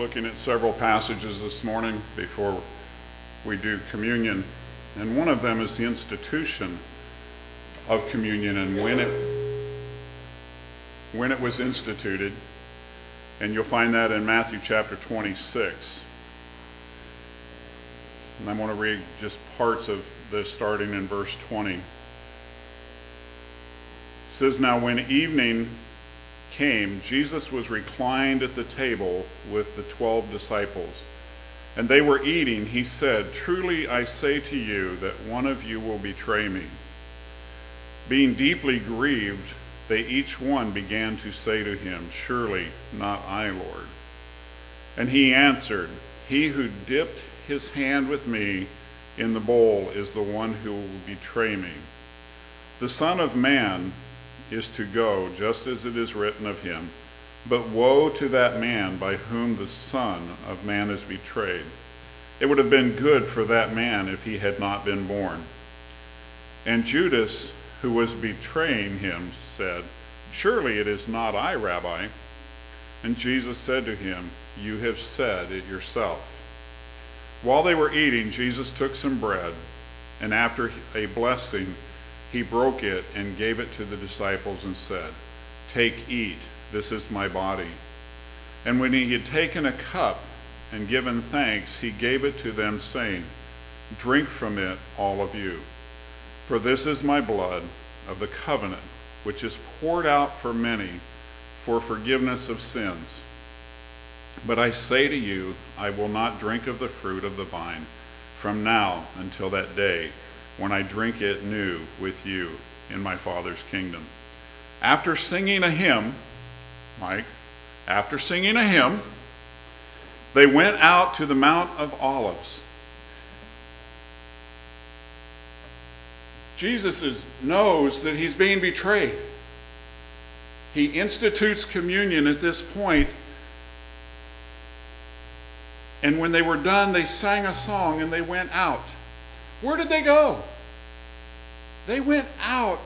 looking at several passages this morning before we do communion, and one of them is the institution of communion and when it when it was instituted. And you'll find that in Matthew chapter 26. And I want to read just parts of this starting in verse 20. It says, Now when evening came, Jesus was reclined at the table with the twelve disciples. And they were eating. He said, Truly I say to you that one of you will betray me. Being deeply grieved, they each one began to say to him, Surely not I, Lord. And he answered, He who dipped his hand with me in the bowl is the one who will betray me. The Son of Man is to go, just as it is written of him. But woe to that man by whom the Son of Man is betrayed. It would have been good for that man if he had not been born. And Judas, who was betraying him, said, Surely it is not I, Rabbi. And Jesus said to him, You have said it yourself. While they were eating, Jesus took some bread, and after a blessing, he broke it and gave it to the disciples and said, Take, eat, this is my body. And when he had taken a cup and given thanks, he gave it to them, saying, Drink from it, all of you. For this is my blood of the covenant, which is poured out for many for forgiveness of sins. But I say to you, I will not drink of the fruit of the vine from now until that day when I drink it new with you in my Father's kingdom. After singing a hymn, Mike, after singing a hymn, they went out to the Mount of Olives. Jesus is, knows that he's being betrayed. He institutes communion at this point. And when they were done, they sang a song and they went out. Where did they go? They went out.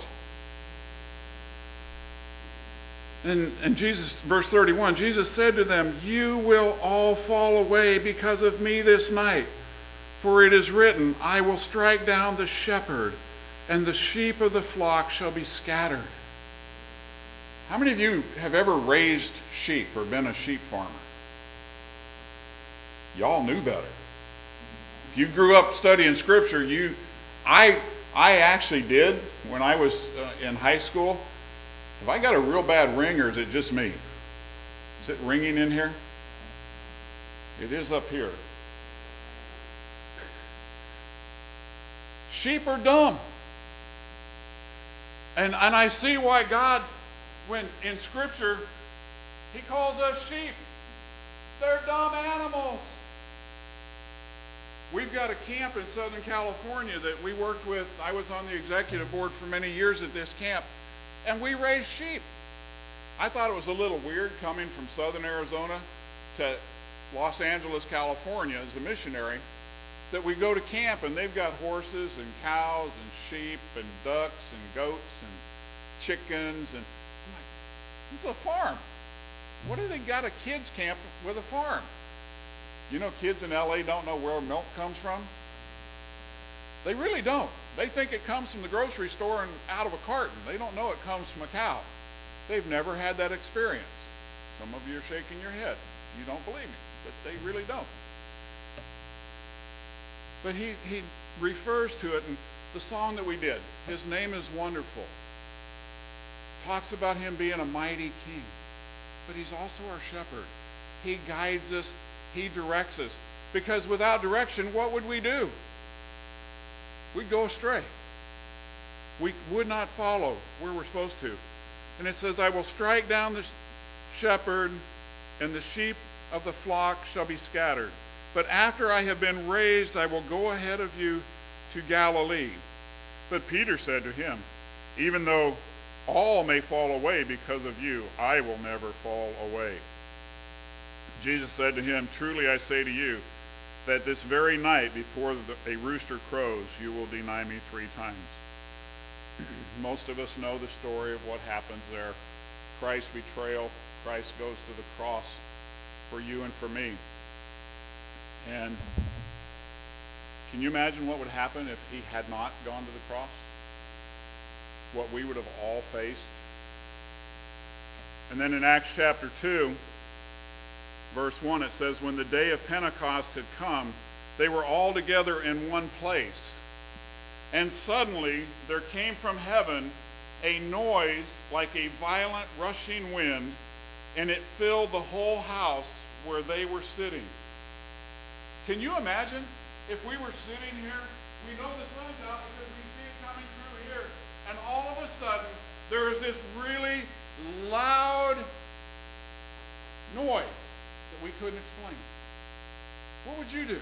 And, and Jesus, verse 31, Jesus said to them, You will all fall away because of me this night. For it is written, I will strike down the shepherd, and the sheep of the flock shall be scattered. How many of you have ever raised sheep or been a sheep farmer? Y'all knew better. If you grew up studying scripture, you I I actually did when I was uh, in high school. Have I got a real bad ring or is it just me? Is it ringing in here? It is up here. Sheep are dumb. And, and I see why God, when in Scripture, He calls us sheep. They're dumb animals. We've got a camp in Southern California that we worked with. I was on the executive board for many years at this camp, and we raised sheep. I thought it was a little weird coming from Southern Arizona to Los Angeles, California as a missionary, that we go to camp and they've got horses and cows and sheep and ducks and goats and chickens. And I'm like, this is a farm. What do they got a kids' camp with a farm? You know, kids in LA don't know where milk comes from? They really don't. They think it comes from the grocery store and out of a carton. They don't know it comes from a cow. They've never had that experience. Some of you are shaking your head. You don't believe me, but they really don't. But he, he refers to it in the song that we did. His name is wonderful. Talks about him being a mighty king. But he's also our shepherd. He guides us he directs us. Because without direction, what would we do? We'd go astray. We would not follow where we're supposed to. And it says, I will strike down the shepherd, and the sheep of the flock shall be scattered. But after I have been raised, I will go ahead of you to Galilee. But Peter said to him, Even though all may fall away because of you, I will never fall away. Jesus said to him, Truly I say to you, that this very night before the, a rooster crows, you will deny me three times. Most of us know the story of what happens there. Christ's betrayal, Christ goes to the cross, for you and for me. And can you imagine what would happen if he had not gone to the cross? What we would have all faced? And then in Acts chapter 2, verse 1, it says, When the day of Pentecost had come, they were all together in one place. And suddenly there came from heaven a noise like a violent rushing wind, and it filled the whole house where they were sitting. Can you imagine if we were sitting here? We know the sun's out because we see it coming through here, and all of a sudden there is this really loud noise we couldn't explain. What would you do?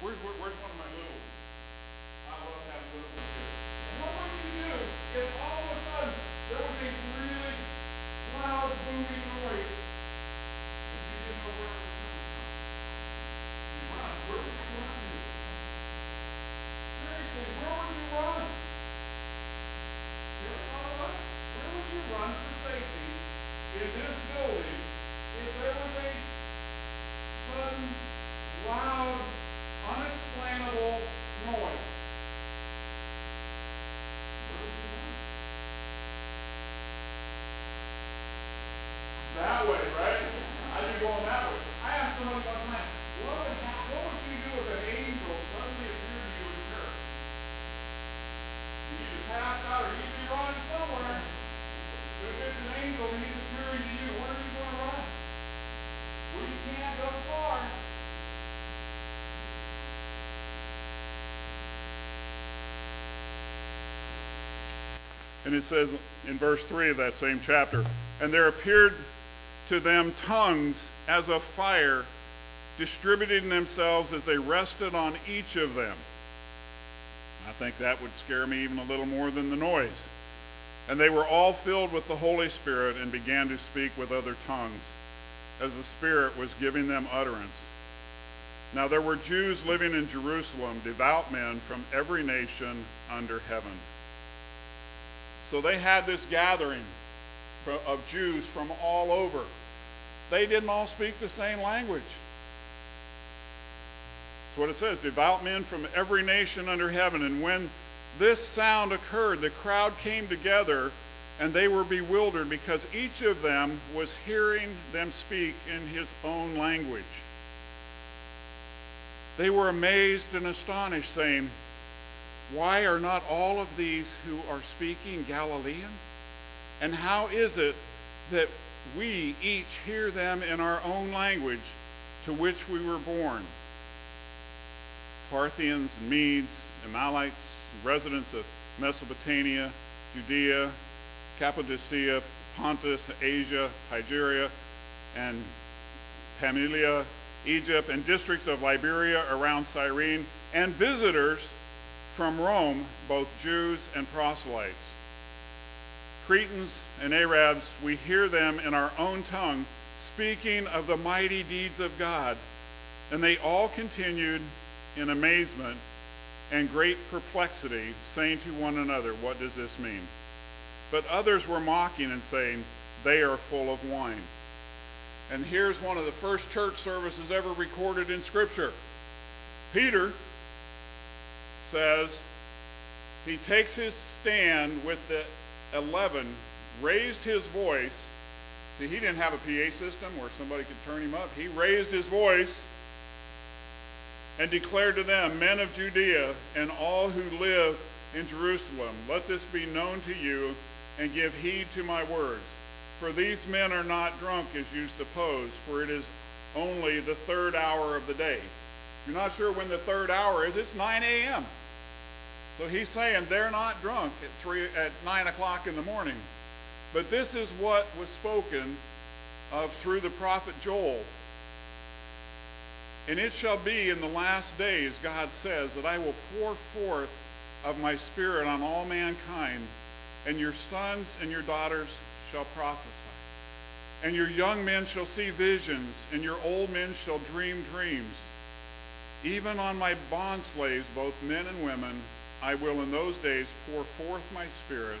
Where's, where, where's one of my little And it says in verse 3 of that same chapter, and there appeared to them tongues as of fire, distributing themselves as they rested on each of them. I think that would scare me even a little more than the noise. And they were all filled with the Holy Spirit and began to speak with other tongues, as the Spirit was giving them utterance. Now there were Jews living in Jerusalem, devout men from every nation under heaven. So they had this gathering of Jews from all over. They didn't all speak the same language. That's what it says devout men from every nation under heaven. And when this sound occurred, the crowd came together and they were bewildered because each of them was hearing them speak in his own language. They were amazed and astonished, saying, why are not all of these who are speaking Galilean? And how is it that we each hear them in our own language to which we were born? Parthians, Medes, Amalekites, residents of Mesopotamia, Judea, Cappadocia, Pontus, Asia, Phrygia, and Pamphylia, Egypt, and districts of Liberia around Cyrene, and visitors from Rome, both Jews and proselytes. Cretans and Arabs, we hear them in our own tongue speaking of the mighty deeds of God. And they all continued in amazement and great perplexity, saying to one another, What does this mean? But others were mocking and saying, They are full of wine. And here's one of the first church services ever recorded in Scripture. Peter, says he takes his stand with the 11, raised his voice. See, he didn't have a PA system where somebody could turn him up. He raised his voice and declared to them, Men of Judea and all who live in Jerusalem, let this be known to you and give heed to my words. For these men are not drunk as you suppose, for it is only the third hour of the day you're not sure when the third hour is, it's 9 a.m. So he's saying they're not drunk at, three, at 9 o'clock in the morning. But this is what was spoken of through the prophet Joel. And it shall be in the last days, God says, that I will pour forth of my spirit on all mankind, and your sons and your daughters shall prophesy. And your young men shall see visions, and your old men shall dream dreams. Even on my bondslaves, both men and women, I will in those days pour forth my spirit,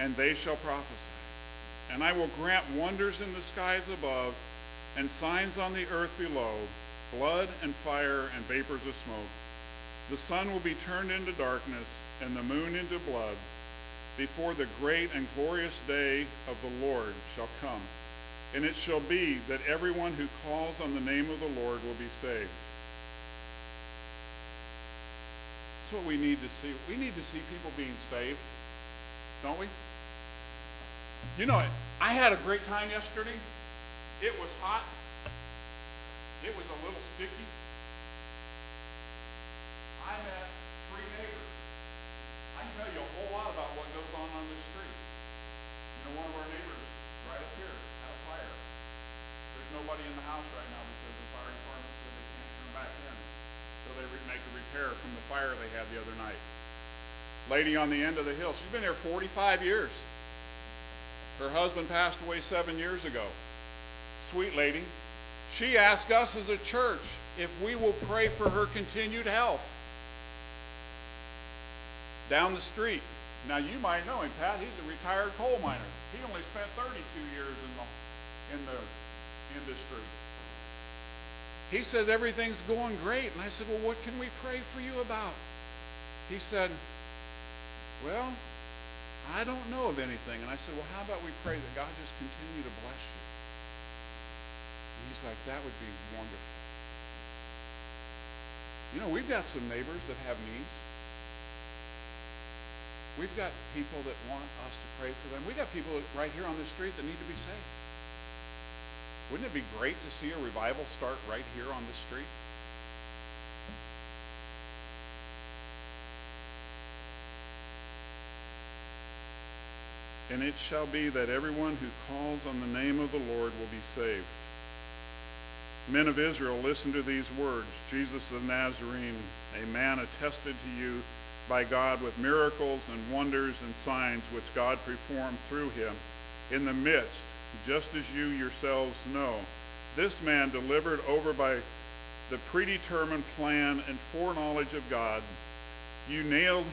and they shall prophesy. and I will grant wonders in the skies above and signs on the earth below, blood and fire and vapors of smoke. The sun will be turned into darkness and the moon into blood before the great and glorious day of the Lord shall come. And it shall be that everyone who calls on the name of the Lord will be saved. What we need to see. We need to see people being saved, don't we? You know, I had a great time yesterday. It was hot. It was a little sticky. I met three neighbors. I can tell you a whole lot about what goes on on this street. You know, one of our neighbors right up here had a fire. There's nobody in the house right now because the fire department said they can't come back in. So they make a repair from the fire they had the other night. Lady on the end of the hill, she's been there 45 years. Her husband passed away seven years ago. Sweet lady. She asked us as a church if we will pray for her continued health. Down the street. Now you might know him, Pat. He's a retired coal miner. He only spent 32 years in the in the industry. He says everything's going great. And I said, Well, what can we pray for you about? He said, Well, I don't know of anything. And I said, Well, how about we pray that God just continue to bless you? And he's like, That would be wonderful. You know, we've got some neighbors that have needs. We've got people that want us to pray for them. We've got people right here on the street that need to be saved. Wouldn't it be great to see a revival start right here on this street? And it shall be that everyone who calls on the name of the Lord will be saved. Men of Israel, listen to these words Jesus the Nazarene, a man attested to you by God with miracles and wonders and signs which God performed through him in the midst, just as you yourselves know. This man delivered over by the predetermined plan and foreknowledge of God, you nailed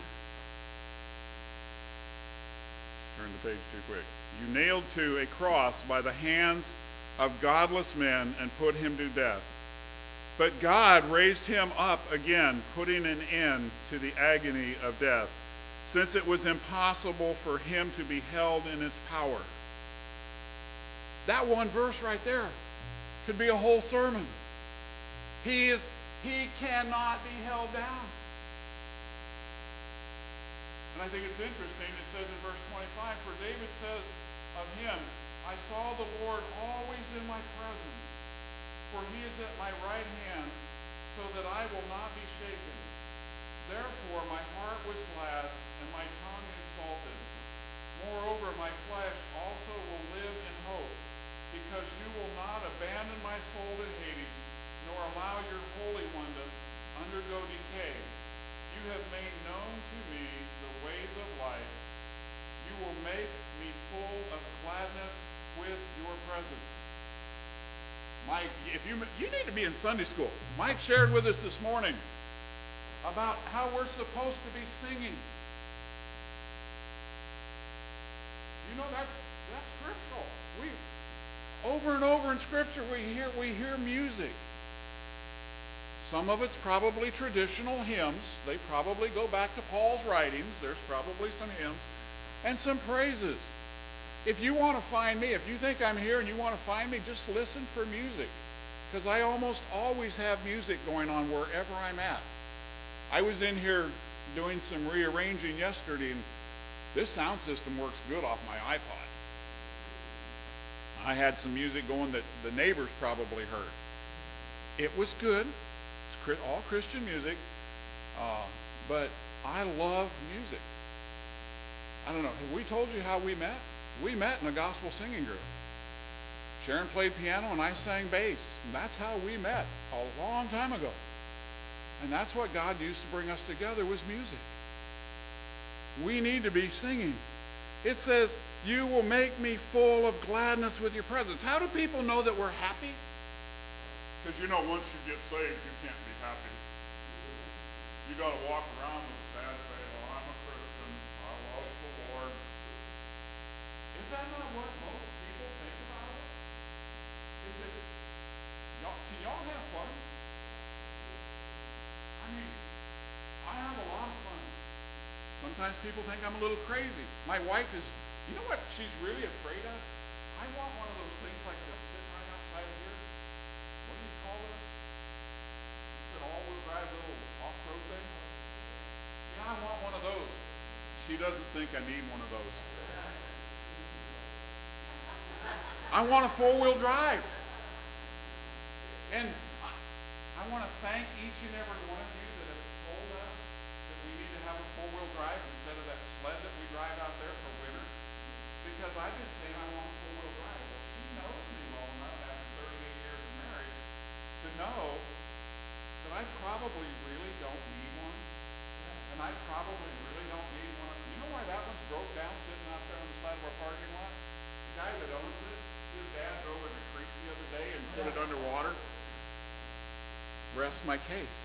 page too quick. You nailed to a cross by the hands of godless men and put him to death. But God raised him up again, putting an end to the agony of death, since it was impossible for him to be held in its power. That one verse right there could be a whole sermon. He is he cannot be held down. And I think it's interesting, it says in verse 25, for David says of him, I saw the Lord always in my presence, for he is at my right hand, so that I will not be shaken. Therefore my heart was glad, and my tongue exalted. Moreover, my flesh also will live in hope, because you will not abandon my soul to Hades, nor allow your Holy One to undergo decay. You have made known to me the ways of life. You will make me full of gladness with your presence. Mike, if you in Sunday school. Mike shared with us this morning about how we're supposed to be singing. You know that that's scriptural. We over and over in Scripture we hear we hear music. Some of it's probably traditional hymns. They probably go back to Paul's writings. There's probably some hymns and some praises. If you want to find me, if you think I'm here and you want to find me, just listen for music. Because I almost always have music going on wherever I'm at. I was in here doing some rearranging yesterday, and this sound system works good off my iPod. I had some music going that the neighbors probably heard. It was good. It's all Christian music. Uh, but I love music. I don't know. Have we told you how we met? We met in a gospel singing group. Sharon played piano and I sang bass. And that's how we met a long time ago. And that's what God used to bring us together was music. We need to be singing. It says, you will make me full of gladness with your presence. How do people know that we're happy? Because you know, once you get saved, you can't be happy. You got to walk around with a sad face. Well, I'm a Christian. I love the Lord. Is that not what sometimes people think I'm a little crazy. My wife is, you know what she's really afraid of? I want one of those things like that's sitting right outside of here. What do you call those? It's an all-wheel drive little off-road thing. Yeah, I want one of those. She doesn't think I need one of those. I want a four-wheel drive. And I, I want to thank each and every one of you that have told us that we need to have a four-wheel drive instead of that sled that we drive out there for winter. Because I've been saying I want a four-wheel drive. Well, she knows me well enough after 38 years of marriage to know that I probably really don't need one. And I probably really don't need one. You know why that one's broke down sitting out there on the side of our parking lot? The guy that owns it, his dad drove in a creek the other day and put it underwater. Rest my case.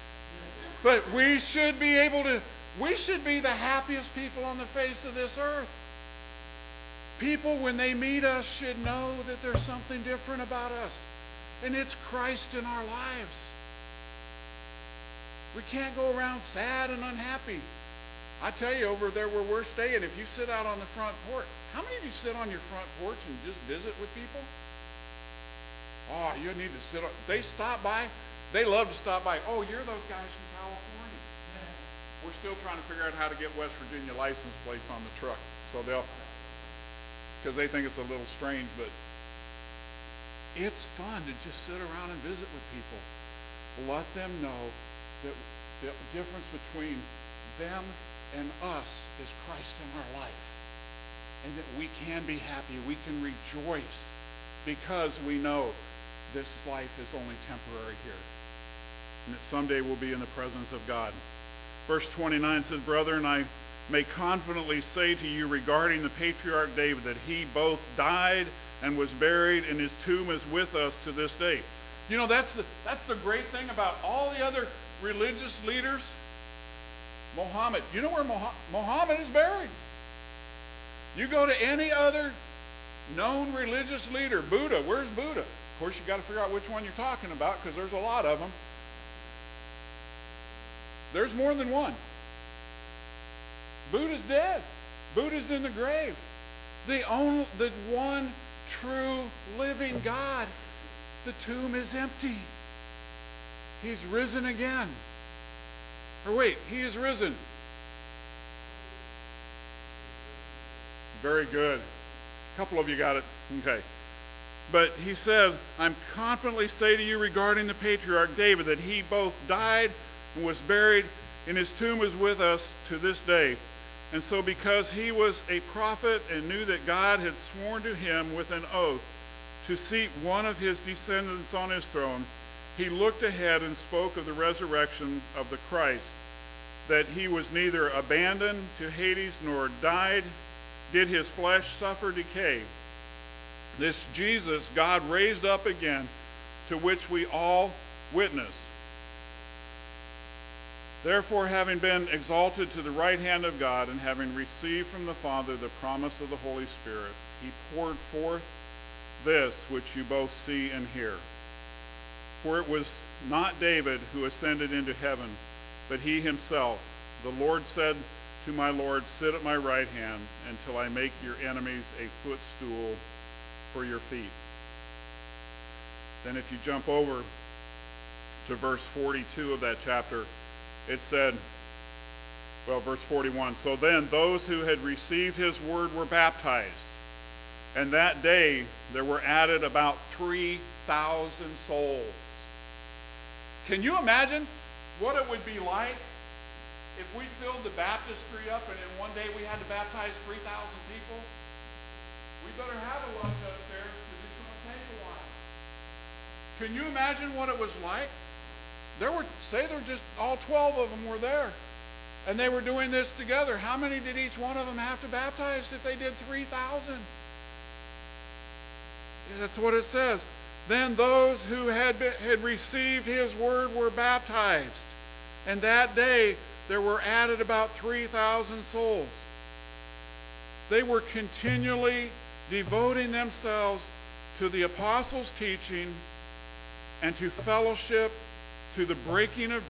But we should be able to, we should be the happiest people on the face of this earth. People, when they meet us, should know that there's something different about us. And it's Christ in our lives. We can't go around sad and unhappy. I tell you, over there where we're staying, if you sit out on the front porch, how many of you sit on your front porch and just visit with people? Oh, you need to sit on. They stop by. They love to stop by. Oh, you're those guys from California. We're still trying to figure out how to get West Virginia license plates on the truck. So they'll, because they think it's a little strange, but it's fun to just sit around and visit with people. Let them know that the difference between them and us is Christ in our life. And that we can be happy, we can rejoice because we know this life is only temporary here. And that someday we'll be in the presence of God. Verse 29 says, Brethren, I may confidently say to you regarding the patriarch David that he both died and was buried, and his tomb is with us to this day. You know, that's the, that's the great thing about all the other religious leaders. Mohammed, you know where Mohammed is buried? You go to any other known religious leader, Buddha, where's Buddha? Of course, you've got to figure out which one you're talking about because there's a lot of them. There's more than one. Buddha's dead. Buddha's in the grave. The only, the one true living God. The tomb is empty. He's risen again. Or wait, he is risen. Very good. A couple of you got it. Okay. But he said, I'm confidently say to you regarding the patriarch David that he both died and was buried, and his tomb is with us to this day. And so, because he was a prophet and knew that God had sworn to him with an oath to seat one of his descendants on his throne, he looked ahead and spoke of the resurrection of the Christ, that he was neither abandoned to Hades nor died, did his flesh suffer decay. This Jesus God raised up again, to which we all witness. Therefore, having been exalted to the right hand of God, and having received from the Father the promise of the Holy Spirit, he poured forth this which you both see and hear. For it was not David who ascended into heaven, but he himself. The Lord said to my Lord, Sit at my right hand until I make your enemies a footstool for your feet. Then, if you jump over to verse 42 of that chapter, it said, well, verse 41 So then those who had received his word were baptized. And that day there were added about 3,000 souls. Can you imagine what it would be like if we filled the baptistry up and in one day we had to baptize 3,000 people? We better have a lunch upstairs because it's going to take a while. Can you imagine what it was like? There were, say there were just all 12 of them were there. And they were doing this together. How many did each one of them have to baptize if they did 3,000? Yeah, that's what it says. Then those who had, been, had received his word were baptized. And that day there were added about 3,000 souls. They were continually devoting themselves to the apostles' teaching and to fellowship to the breaking of